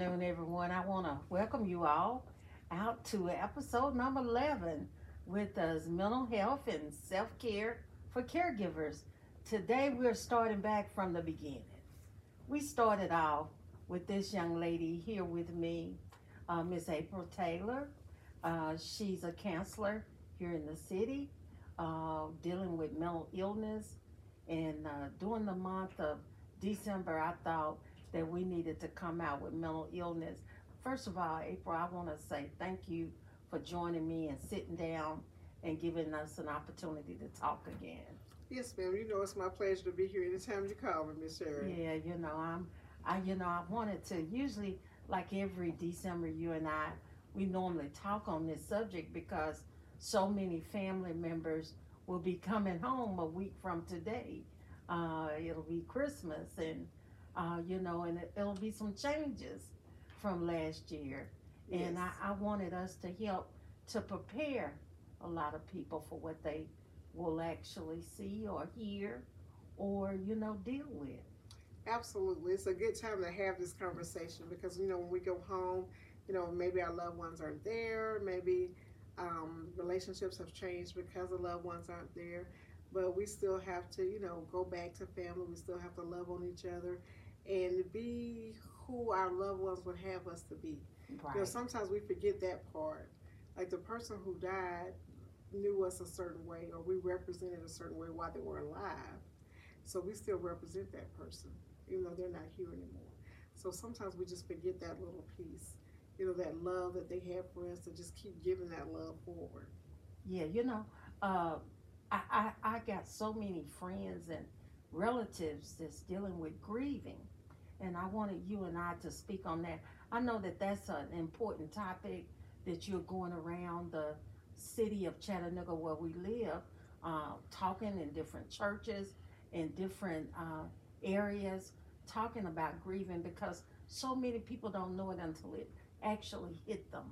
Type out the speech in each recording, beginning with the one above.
afternoon, everyone. I want to welcome you all out to episode number 11 with us mental health and self care for caregivers. Today, we're starting back from the beginning. We started off with this young lady here with me, uh, Miss April Taylor. Uh, she's a counselor here in the city, uh, dealing with mental illness. And uh, during the month of December, I thought that we needed to come out with mental illness. First of all, April, I want to say thank you for joining me and sitting down and giving us an opportunity to talk again. Yes, ma'am. You know it's my pleasure to be here anytime you call me, Miss Sharon. Yeah, you know, I'm, I, you know, I wanted to. Usually, like every December, you and I, we normally talk on this subject because so many family members will be coming home a week from today. Uh, it'll be Christmas, and uh, you know, and it, it'll be some changes from last year. And Yes. I, I wanted us to help to prepare a lot of people for what they will actually see or hear or, you know, deal with. Absolutely. It's a good time to have this conversation because, you know, when we go home, you know, maybe our loved ones aren't there. Maybe um, relationships have changed because the loved ones aren't there. But we still have to, you know, go back to family. We still have to love on each other and be who our loved ones would have us to be. You know, sometimes we forget that part. Like the person who died knew us a certain way, or we represented a certain way while they were alive. So we still represent that person, even though they're not here anymore. So sometimes we just forget that little piece, you know, that love that they have for us to just keep giving that love forward. Yeah, you know, uh, I, I, I got so many friends and relatives that's dealing with grieving. And I wanted you and I to speak on that. I know that that's an important topic that you're going around the city of Chattanooga where we live, uh, talking in different churches, in different uh, areas, talking about grieving because so many people don't know it until it actually hit them.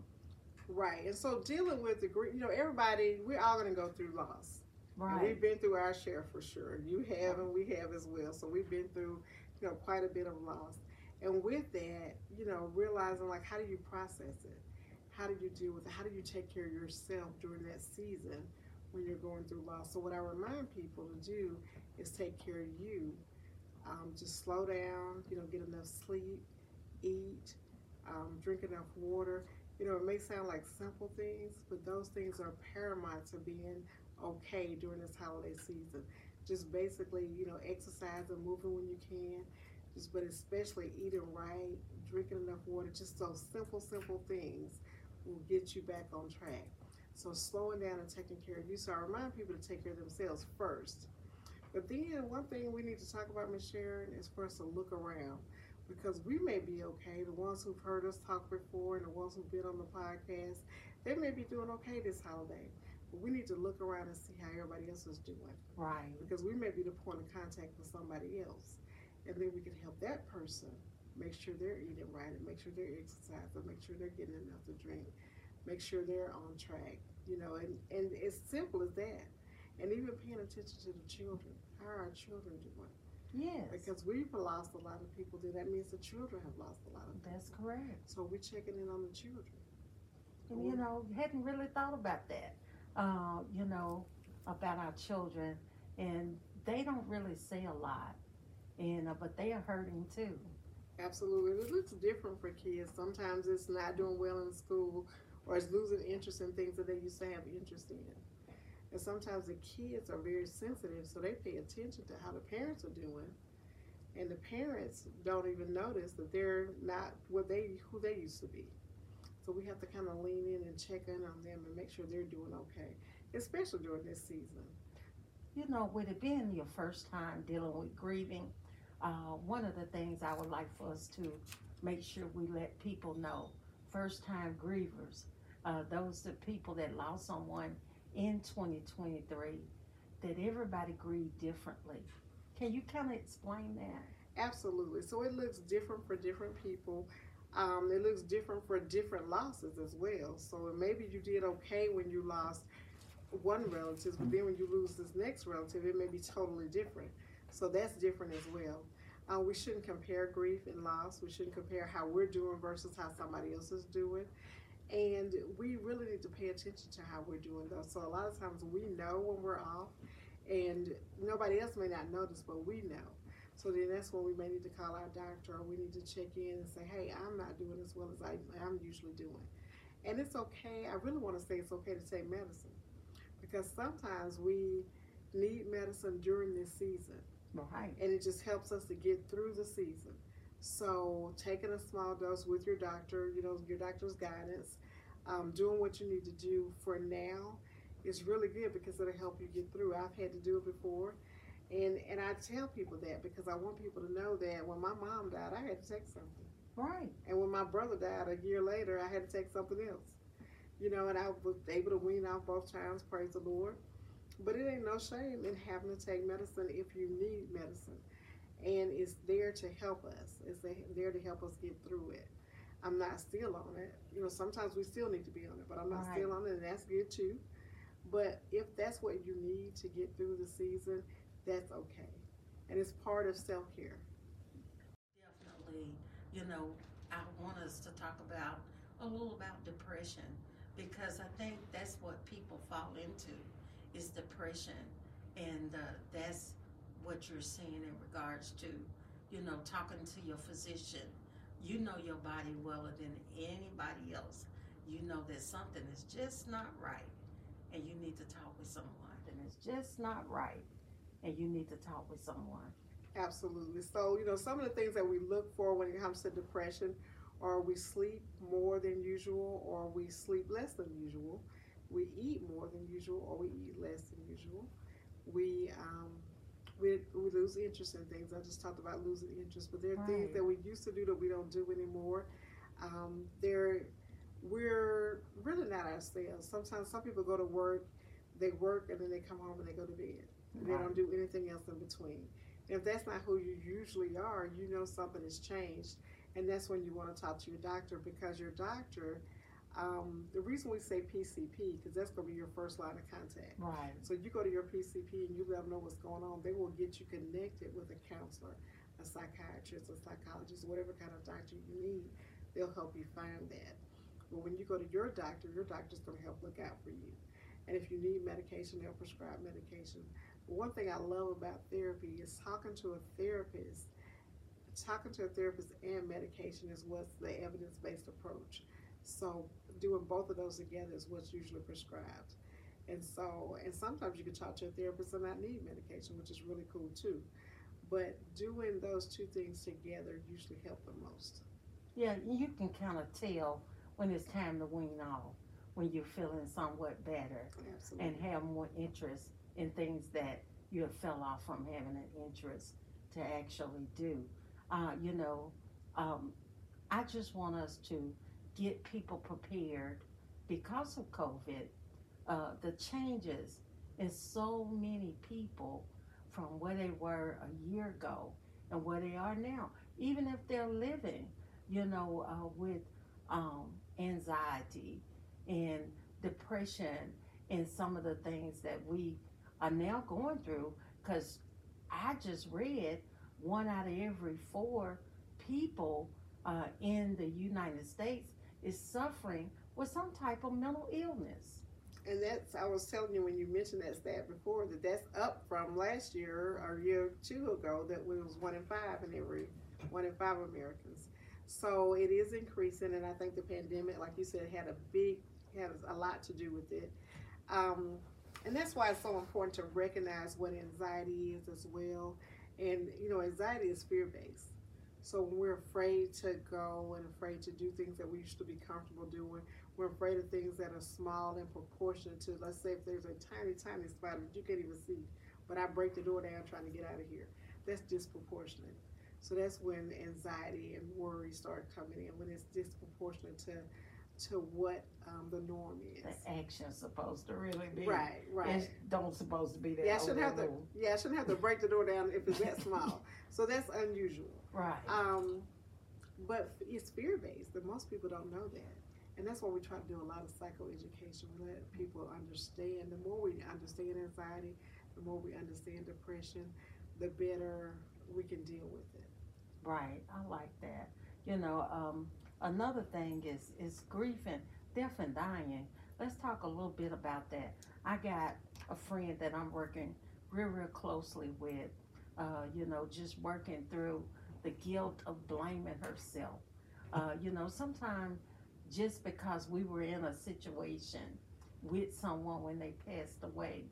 Right. And so dealing with the grief, you know, everybody, we're all going to go through loss. And we've been through our share for sure. You have and we have as well. So we've been through, you know, quite a bit of loss. And with that, you know, realizing like how do you process it? How do you deal with it? How do you take care of yourself during that season when you're going through loss? So what I remind people to do is take care of you. Um, just slow down, you know, get enough sleep, eat, um, drink enough water. You know, it may sound like simple things, but those things are paramount to being okay during this holiday season. Just basically, you know, exercise and moving when you can. Just, but especially eating right, drinking enough water. Just those simple, simple things will get you back on track. So slowing down and taking care of you. So I remind people to take care of themselves first. But then one thing we need to talk about, Miss Sharon, is for us to look around because we may be okay. The ones who've heard us talk before and the ones who've been on the podcast, they may be doing okay this holiday. But we need to look around and see how everybody else is doing Right. because we may be the point of contact for somebody else. And then we can help that person make sure they're eating right and make sure they're exercising, make sure they're getting enough to drink, make sure they're on track, you know, and, and it's simple as that. And even paying attention to the children. How are our children doing? Yes. Because we've lost a lot of people, then that means the children have lost a lot of people. That's correct. So we're checking in on the children. And you know, hadn't really thought about that. Uh, you know, about our children, and they don't really say a lot, and uh, but they are hurting too. Absolutely. It looks different for kids. Sometimes it's not doing well in school or it's losing interest in things that they used to have interest in. And sometimes the kids are very sensitive, so they pay attention to how the parents are doing. And the parents don't even notice that they're not what they who they used to be. So we have to kind of lean in and check in on them and make sure they're doing okay, especially during this season. You know, with it being your first time dealing with grieving, uh, one of the things I would like for us to make sure we let people know, first time grievers, uh, those the people that lost someone in 2023, that everybody grieved differently. Can you kind of explain that? Absolutely. So it looks different for different people. Um, it looks different for different losses as well. So maybe you did okay when you lost one relative, but then when you lose this next relative, it may be totally different. So that's different as well. Uh, we shouldn't compare grief and loss. We shouldn't compare how we're doing versus how somebody else is doing. And we really need to pay attention to how we're doing though. So a lot of times we know when we're off and nobody else may not notice, but we know. So then that's when we may need to call our doctor or we need to check in and say, hey, I'm not doing as well as I, I'm usually doing. And it's okay. I really want to say it's okay to take medicine because sometimes we need medicine during this season. Right. And it just helps us to get through the season. So taking a small dose with your doctor, you know, your doctor's guidance, um, doing what you need to do for now is really good because it'll help you get through. I've had to do it before. And and I tell people that because I want people to know that when my mom died, I had to take something. Right. And when my brother died a year later, I had to take something else. You know, and I was able to wean off both times, praise the Lord. But it ain't no shame in having to take medicine if you need medicine. And it's there to help us. It's there to help us get through it. I'm not still on it. You know, sometimes we still need to be on it, but I'm not right. still on it, and that's good too. But if that's what you need to get through the season, that's okay. And it's part of self care. Definitely. You know, I want us to talk about a little about depression because I think that's what people fall into is depression. And uh, that's what you're seeing in regards to, you know, talking to your physician. You know your body well than anybody else. You know that something is just not right and you need to talk with someone. And it's just not right, and you need to talk with someone. Absolutely. So, you know, some of the things that we look for when it comes to depression are we sleep more than usual, or we sleep less than usual. We eat more than usual, or we eat less than usual. We um, we, we lose interest in things. I just talked about losing interest, but there are right. things that we used to do that we don't do anymore. Um, there we're really not ourselves. Sometimes some people go to work, they work, and then they come home and they go to bed. Right. They don't do anything else in between. If that's not who you usually are, you know something has changed, and that's when you want to talk to your doctor because your doctor. Um, the reason we say PCP because that's going to be your first line of contact. Right. So you go to your PCP and you let them know what's going on. They will get you connected with a counselor, a psychiatrist, a psychologist, whatever kind of doctor you need. They'll help you find that. But when you go to your doctor, your doctor's going to help look out for you. And if you need medication, they'll prescribe medication. One thing I love about therapy is talking to a therapist. Talking to a therapist and medication is what's the evidence based approach. So doing both of those together is what's usually prescribed. And so, and sometimes you can talk to a therapist and not need medication, which is really cool too. But doing those two things together usually help the most. Yeah, you can kind of tell when it's time to wean off, when you're feeling somewhat better Absolutely. and have more interest in things that you have fell off from having an interest to actually do. Uh, you know, um, I just want us to get people prepared because of COVID, uh, the changes in so many people from where they were a year ago and where they are now, even if they're living, you know, uh, with um, anxiety and depression and some of the things that we are now going through because I just read one out of every four people uh, in the United States is suffering with some type of mental illness. And that's, I was telling you when you mentioned that stat before, that that's up from last year or year two ago, that it was one in five in every, one in five Americans. So it is increasing, and I think the pandemic, like you said, had a big, had a lot to do with it. Um, and that's why it's so important to recognize what anxiety is as well. And, you know, anxiety is fear based. So when we're afraid to go and afraid to do things that we used to be comfortable doing, we're afraid of things that are small in proportion to, let's say if there's a tiny, tiny spider that you can't even see, but I break the door down trying to get out of here. That's disproportionate. So that's when anxiety and worry start coming in, when it's disproportionate to to what um, the norm is. The action's supposed to really be right, right. It don't supposed to be that. Yeah, I shouldn't have to. Yeah, I shouldn't have to break the door down if it's that small. So that's unusual. Right. Um, but it's fear based, and most people don't know that. And that's why we try to do a lot of psychoeducation. We let people understand. The more we understand anxiety, the more we understand depression, the better we can deal with it. Right. I like that. You know, um, another thing is is grief and death and dying. Let's talk a little bit about that. I got a friend that I'm working real, real closely with. Uh, you know, just working through the guilt of blaming herself. Uh, you know, sometimes just because we were in a situation with someone when they passed away,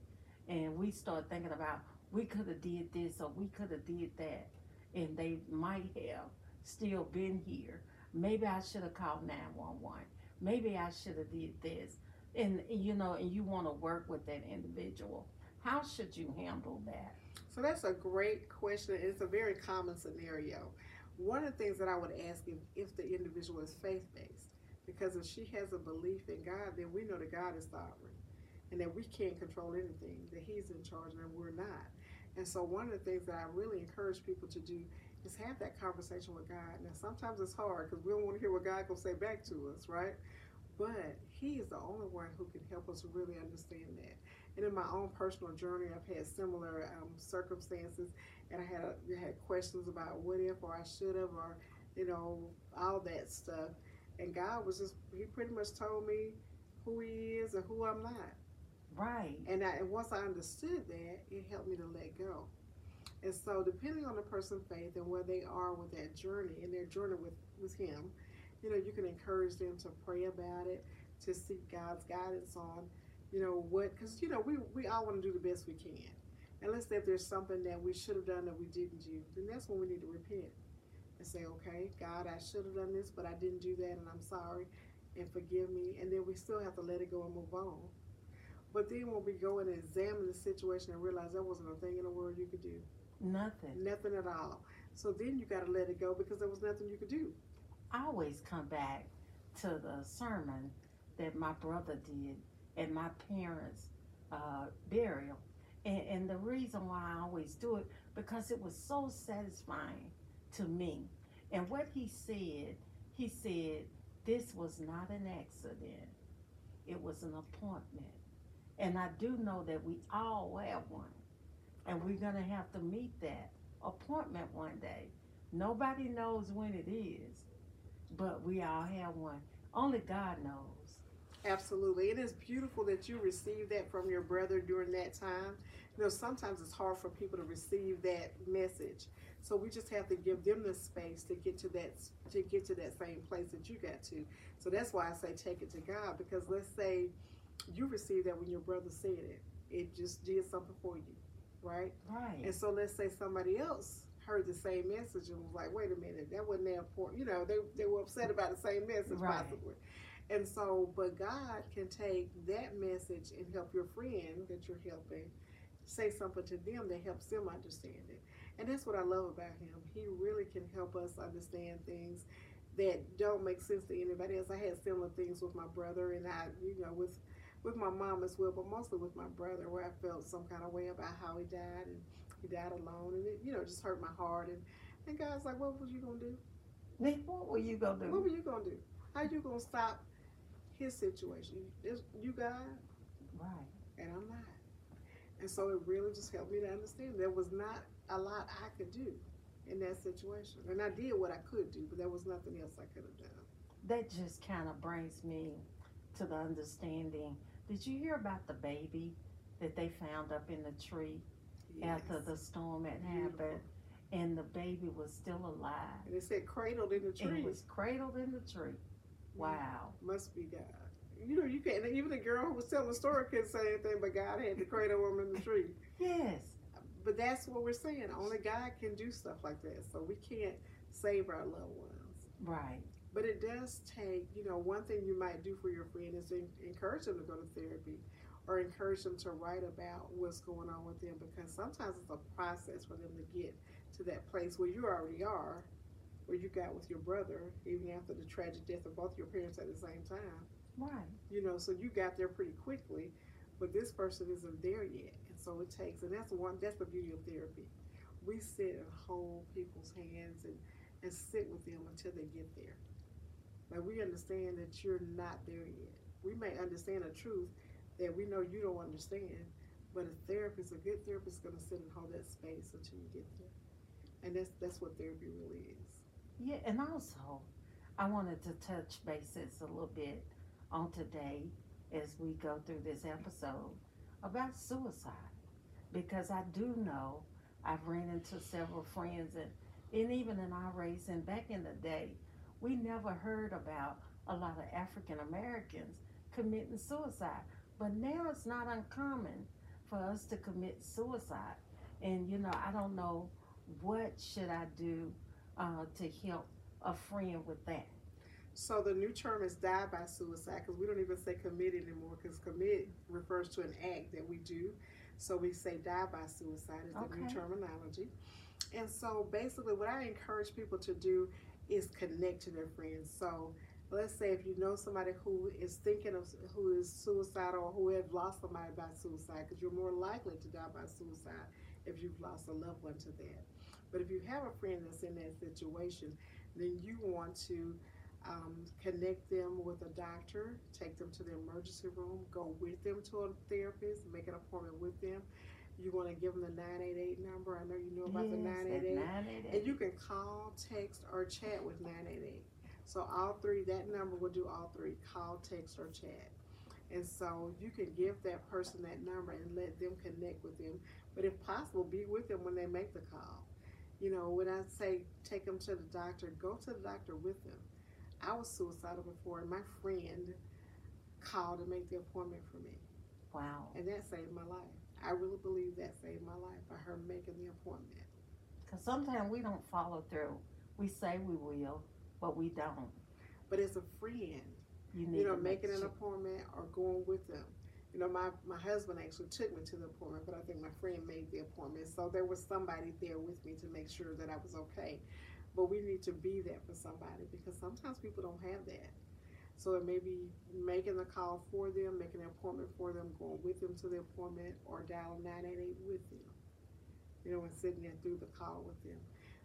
and we start thinking about we could have did this or we could have did that, and they might have still been here. Maybe I should have called 911. Maybe I should have did this. And you know, and you want to work with that individual. How should you handle that? So that's a great question. It's a very common scenario. One of the things that I would ask if, if the individual is faith based, because if she has a belief in God, then we know that God is sovereign and that we can't control anything, that He's in charge and we're not. And so, one of the things that I really encourage people to do is have that conversation with God. Now, sometimes it's hard because we don't want to hear what God will say back to us, right? But He is the only one who can help us really understand that. And in my own personal journey, I've had similar um, circumstances, and I had I had questions about what if or I should have or you know all that stuff. And God was just He pretty much told me who He is and who I'm not. Right. And, I, and once I understood that, it helped me to let go. And so, depending on the person's faith and where they are with that journey and their journey with, with Him, you know, you can encourage them to pray about it, to seek God's guidance on you know what because you know we, we all want to do the best we can. And let's say if there's something that we should have done that we didn't do then that's when we need to repent and say okay god i should have done this but i didn't do that and i'm sorry and forgive me and then we still have to let it go and move on but then when we go and examine the situation and realize there wasn't a thing in the world you could do nothing nothing at all so then you got to let it go because there was nothing you could do i always come back to the sermon that my brother did at my parents' uh, burial. And, and the reason why I always do it, because it was so satisfying to me. And what he said, he said, this was not an accident. It was an appointment. And I do know that we all have one. And we're going to have to meet that appointment one day. Nobody knows when it is, but we all have one. Only God knows. Absolutely. It is beautiful that you received that from your brother during that time. You know, sometimes it's hard for people to receive that message. So we just have to give them the space to get to that to get to that same place that you got to. So that's why I say take it to God because let's say you received that when your brother said it. It just did something for you, right? Right. And so let's say somebody else heard the same message and was like, wait a minute, that wasn't that important. You know, they, they were upset about the same message right. possibly. And so, but God can take that message and help your friend that you're helping say something to them that helps them understand it. And that's what I love about him. He really can help us understand things that don't make sense to anybody else. I had similar things with my brother and I, you know, with with my mom as well, but mostly with my brother where I felt some kind of way about how he died and he died alone and it, you know, just hurt my heart and, and God's like, What was you gonna do? What were you gonna do? What were you gonna do? How you gonna stop his situation. It's, you God, right, and I'm not. And so it really just helped me to understand there was not a lot I could do in that situation, and I did what I could do, but there was nothing else I could have done. That just kind of brings me to the understanding. Did you hear about the baby that they found up in the tree yes. after the storm had happened? And the baby was still alive. And it said cradled in the tree. It was cradled in the tree. Mm. Wow. Must be God. You know, you can't, even the girl who was telling the story couldn't say anything, but God had to cradle him in the tree. Yes. But that's what we're saying. Only God can do stuff like that. So we can't save our loved ones. Right. But it does take, you know, one thing you might do for your friend is encourage them to go to therapy or encourage them to write about what's going on with them because sometimes it's a process for them to get to that place where you already are where you got with your brother, even after the tragic death of both your parents at the same time. Right. You know, so you got there pretty quickly, but this person isn't there yet. And so it takes, and that's one, that's the beauty of therapy. We sit and hold people's hands and, and sit with them until they get there. We understand that you're not there yet. We may understand a truth that we know you don't understand, but a therapist, a good therapist, is going to sit and hold that space until you get there. and that's that's what therapy really is. Yeah, and also, I wanted to touch bases a little bit on today as we go through this episode about suicide because I do know I've ran into several friends and, and even in our race and back in the day, we never heard about a lot of African Americans committing suicide. But now it's not uncommon for us to commit suicide. And you know, I don't know what should I do uh, to help a friend with that. So the new term is die by suicide because we don't even say commit anymore because commit refers to an act that we do. So we say die by suicide is the okay. new terminology. And so basically, what I encourage people to do is connect to their friends. So let's say if you know somebody who is thinking of who is suicidal or who have lost somebody by suicide, because you're more likely to die by suicide if you've lost a loved one to that. But if you have a friend that's in that situation, then you want to um, connect them with a doctor, take them to the emergency room, go with them to a therapist, make an appointment with them. You want to give them the 988 number. I know you know about yes, the 988. And you can call, text, or chat with 988. So all three, that number will do all three, call, text, or chat. And so you can give that person that number and let them connect with them. But if possible, be with them when they make the call. You know, when I say take them to the doctor, go to the doctor with them I was suicidal before, and my friend called to make the appointment for me. Wow. And that saved my life. I really believe that saved my life by her making the appointment. Because sometimes we don't follow through. We say we will, but we don't. But as a friend, you, you know, making an appointment or going with them. You know, my, my husband actually took me to the appointment, but I think my friend made the appointment. So there was somebody there with me to make sure that I was okay. But we need to be there for somebody because sometimes people don't have that. So it may be making the call for them, making an appointment for them, going with them to the appointment, or dialing 988 with them. You know, and sitting there through the call with them.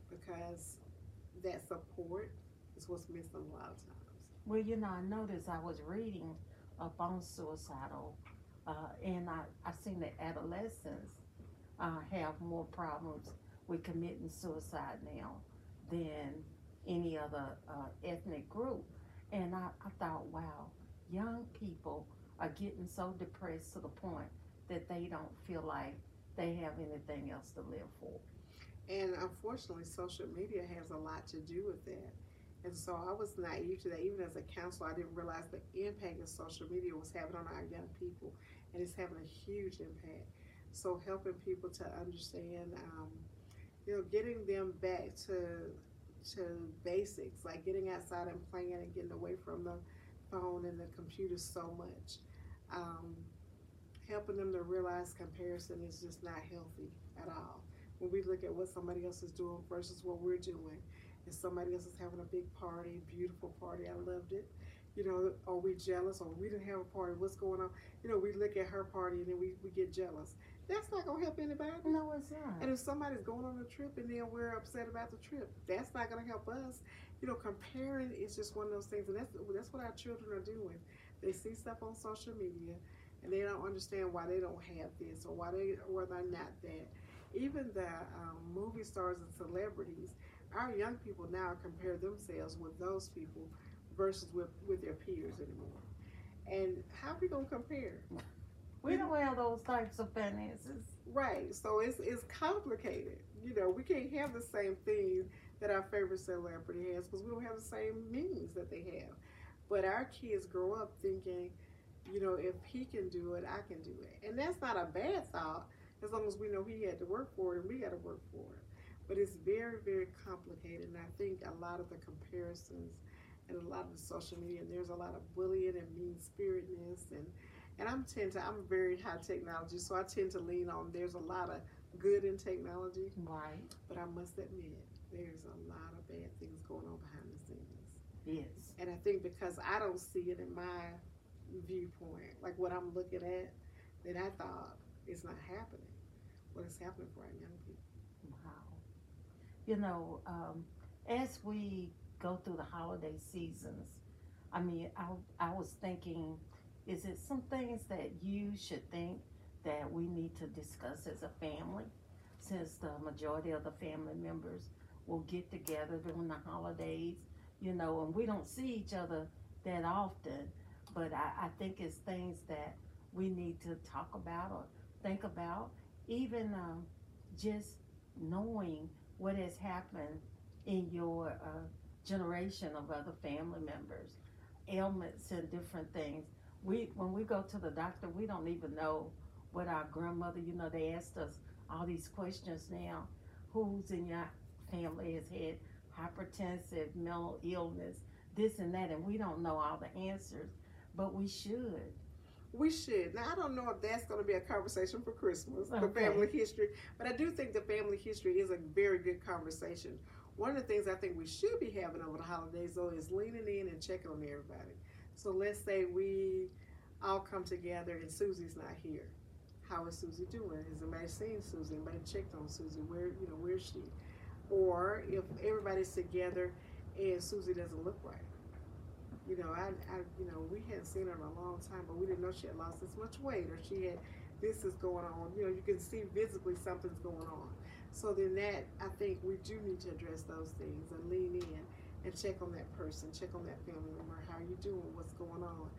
Because that support is what's missing a lot of times. Well, you know, I noticed I was reading on suicidal, uh, and I, I seen that adolescents uh, have more problems with committing suicide now than any other uh, ethnic group. And I, I thought, wow, young people are getting so depressed to the point that they don't feel like they have anything else to live for. And unfortunately, social media has a lot to do with that. And so I was naive to that. Even as a counselor, I didn't realize the impact that social media was having on our young people. And it's having a huge impact. So helping people to understand um, you know, getting them back to to basics, like getting outside and playing and getting away from the phone and the computer so much. Um, helping them to realize comparison is just not healthy at all. When we look at what somebody else is doing versus what we're doing, and somebody else is having a big party, beautiful party, I loved it. You know, are we jealous or we didn't have a party? What's going on? You know, we look at her party and then we, we get jealous. That's not gonna help anybody. No, it's not. And if somebody's going on a trip and then we're upset about the trip, that's not gonna help us. You know, comparing is just one of those things, and that's that's what our children are doing. They see stuff on social media, and they don't understand why they don't have this or why they or they're not that. Even the um, movie stars and celebrities, our young people now compare themselves with those people versus with, with their peers anymore. And how are we gonna compare? We don't have those types of finances. Right. So it's it's complicated. You know, we can't have the same thing that our favorite celebrity has because we don't have the same means that they have. But our kids grow up thinking, you know, if he can do it, I can do it. And that's not a bad thought as long as we know he had to work for it and we got to work for it. But it's very, very complicated. And I think a lot of the comparisons and a lot of the social media, and there's a lot of bullying and mean spiritedness and and I'm tend to I'm very high technology, so I tend to lean on. There's a lot of good in technology, right? But I must admit, there's a lot of bad things going on behind the scenes. Yes. And I think because I don't see it in my viewpoint, like what I'm looking at, that I thought it's not happening. What is happening for our young people? Wow. You know, um, as we go through the holiday seasons, I mean, I I was thinking is it some things that you should think that we need to discuss as a family since the majority of the family members will get together during the holidays, you know, and we don't see each other that often. But I, I think it's things that we need to talk about or think about, even um, just knowing what has happened in your uh, generation of other family members, ailments and different things. We when we go to the doctor, we don't even know what our grandmother. You know, they asked us all these questions now. Who's in your family has had hypertensive, mental illness, this and that, and we don't know all the answers, but we should. We should. Now, I don't know if that's going to be a conversation for Christmas, okay. the family history, but I do think the family history is a very good conversation. One of the things I think we should be having over the holidays, though, is leaning in and checking on everybody. So let's say we all come together and Susie's not here. How is Susie doing? Has anybody seen Susie? Anybody checked on Susie? Where you know where's she? Or if everybody's together and Susie doesn't look right you know, I, I, you know, we hadn't seen her in a long time, but we didn't know she had lost this much weight or she had this is going on. You know, you can see visibly something's going on. So then that, I think we do need to address those things and lean in and check on that person, check on that family member. How are you doing? What's going on?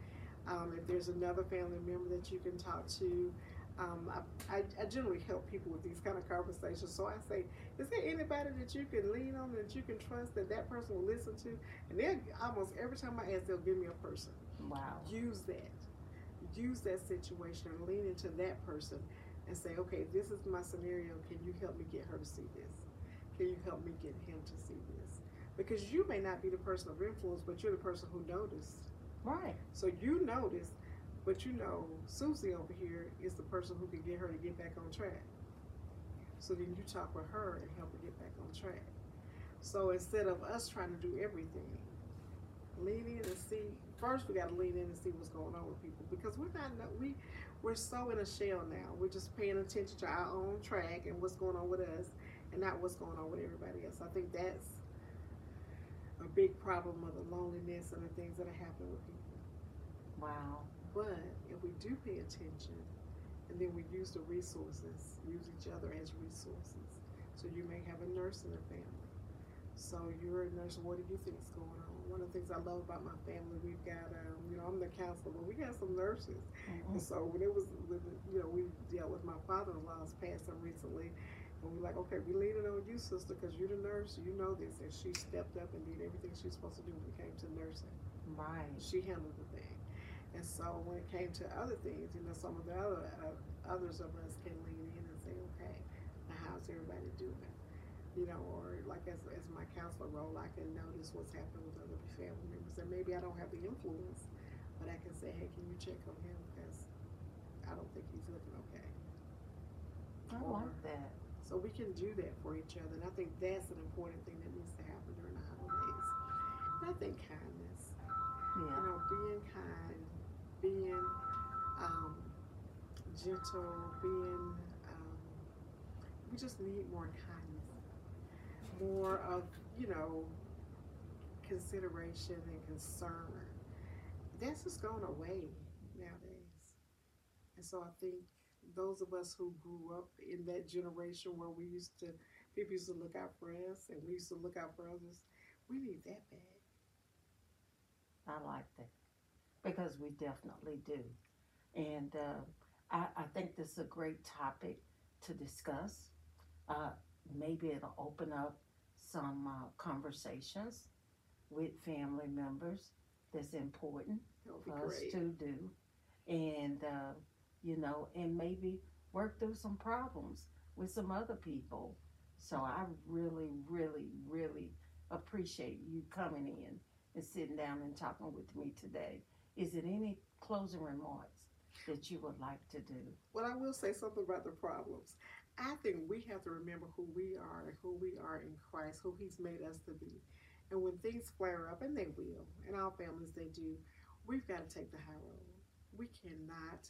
Um, if there's another family member that you can talk to, um, I, I, I, generally help people with these kind of conversations. So I say, is there anybody that you can lean on that you can trust that that person will listen to? And then almost every time I ask, they'll give me a person. Wow. Use that. Use that situation and lean into that person and say, okay, this is my scenario. Can you help me get her to see this? Can you help me get him to see this? Because you may not be the person of influence, but you're the person who noticed. Right. So you noticed but you know, Susie over here is the person who can get her to get back on track. So then you talk with her and help her get back on track. So instead of us trying to do everything, lean in and see. First, we got to lean in and see what's going on with people because we're not we we're so in a shell now. We're just paying attention to our own track and what's going on with us, and not what's going on with everybody else. I think that's a big problem of the loneliness and the things that are happening with people. Wow. But if we do pay attention and then we use the resources, use each other as resources. So you may have a nurse in the family. So you're a nurse, what do you think is going on? One of the things I love about my family, we've got, um, you know, I'm the counselor, but we got some nurses. Mm-hmm. And so when it was, with, you know, we dealt with my father-in-law's passing recently, and we're like, okay, we're leaning on you, sister, because you're the nurse, you know this. And she stepped up and did everything she was supposed to do when it came to nursing. Right. She handled the thing. And so when it came to other things, you know, some of the other uh, others of us can lean in and say, okay, now how's everybody doing? You know, or like as, as my counselor role, I can notice what's happening with other family members, and maybe I don't have the influence, but I can say, hey, can you check on him because I don't think he's looking okay. I or, like that. So we can do that for each other, and I think that's an important thing that needs to happen during the holidays. And I think kindness. Yeah. You know, being kind being um, gentle, being, um, we just need more kindness, more of, you know, consideration and concern. That's just gone away nowadays. And so I think those of us who grew up in that generation where we used to, people used to look out for us and we used to look out for others, we need that back. I like that because we definitely do. And uh, I, I, think this is a great topic to discuss. Uh, maybe it'll open up some uh, conversations with family members that's important for us to do. And, uh, you know, and maybe work through some problems with some other people. So I really, really, really appreciate you coming in and sitting down and talking with me today. Is it any closing remarks that you would like to do? Well, I will say something about the problems. I think we have to remember who we are and who we are in Christ, who He's made us to be. And when things flare up, and they will, in our families they do, we've got to take the high road. We cannot,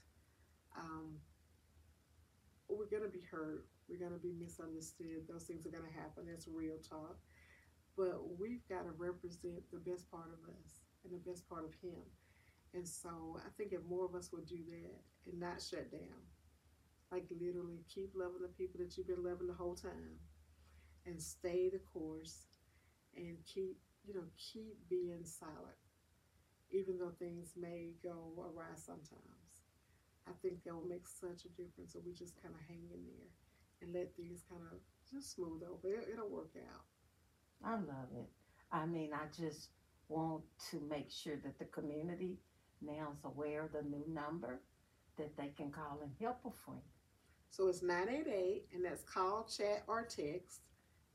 um, we're going to be hurt. We're going to be misunderstood. Those things are going to happen. That's real talk. But we've got to represent the best part of us and the best part of Him. And so I think if more of us would do that and not shut down, like literally keep loving the people that you've been loving the whole time and stay the course and keep, you know, keep being silent, even though things may go awry sometimes. I think that will make such a difference if we just kind of hang in there and let things kind of just smooth over. It, it'll work out. I love it. I mean, I just want to make sure that the community now is aware of the new number that they can call and help a friend. So it's 988, and that's call, chat, or text.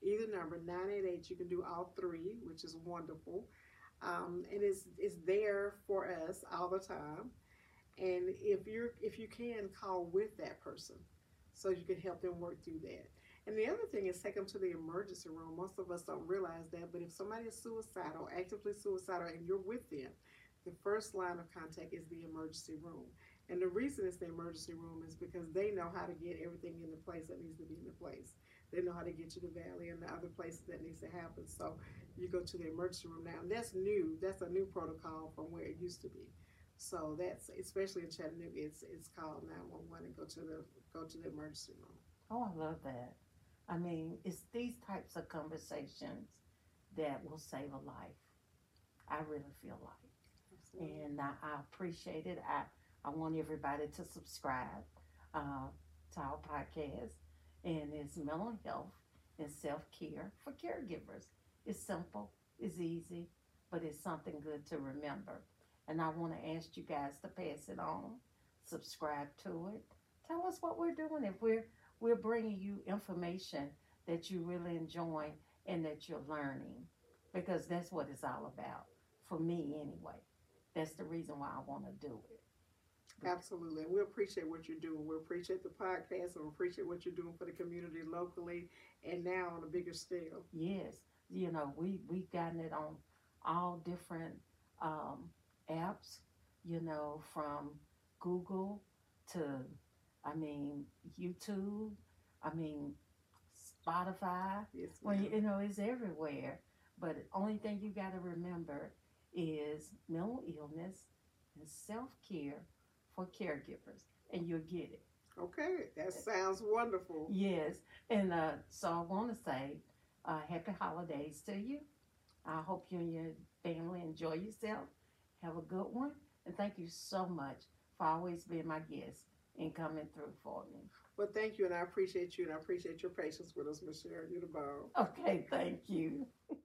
Either number, 988. You can do all three, which is wonderful. Um, and it's, it's there for us all the time. And if you're if you can call with that person, so you can help them work through that. And the other thing is take them to the emergency room. Most of us don't realize that, but if somebody is suicidal, actively suicidal, and you're with them, the first line of contact is the emergency room. And the reason it's the emergency room is because they know how to get everything in the place that needs to be in the place. They know how to get you to the valley and the other places that needs to happen. So you go to the emergency room now. And that's new. That's a new protocol from where it used to be. So that's especially in Chattanooga, it's it's called 911 and go to the go to the emergency room. Oh, I love that. I mean, it's these types of conversations that will save a life. I really feel like. Absolutely. And I, I appreciate it. I, I want everybody to subscribe uh, to our podcast. And it's mental health and self care for caregivers. It's simple, it's easy, but it's something good to remember. And I want to ask you guys to pass it on, subscribe to it. Tell us what we're doing. If we're we're bringing you information that you really enjoy and that you're learning, because that's what it's all about for me anyway. That's the reason why I want to do it. Absolutely. And we appreciate what you're doing. We appreciate the podcast and we appreciate what you're doing for the community locally and now on a bigger scale. Yes, you know we we've gotten it on all different um, apps. You know, from Google to, I mean, YouTube. I mean, Spotify. Yes, Well, you know, it's everywhere. But the only thing you got to remember is mental illness and self care for caregivers, and you'll get it. Okay, that sounds wonderful. Yes, and uh, so I want to say uh, happy holidays to you. I hope you and your family enjoy yourself. Have a good one, and thank you so much for always being my guest and coming through for me. Well, thank you, and I appreciate you, and I appreciate your patience with us, Sharon. You're the bomb. Okay, thank you.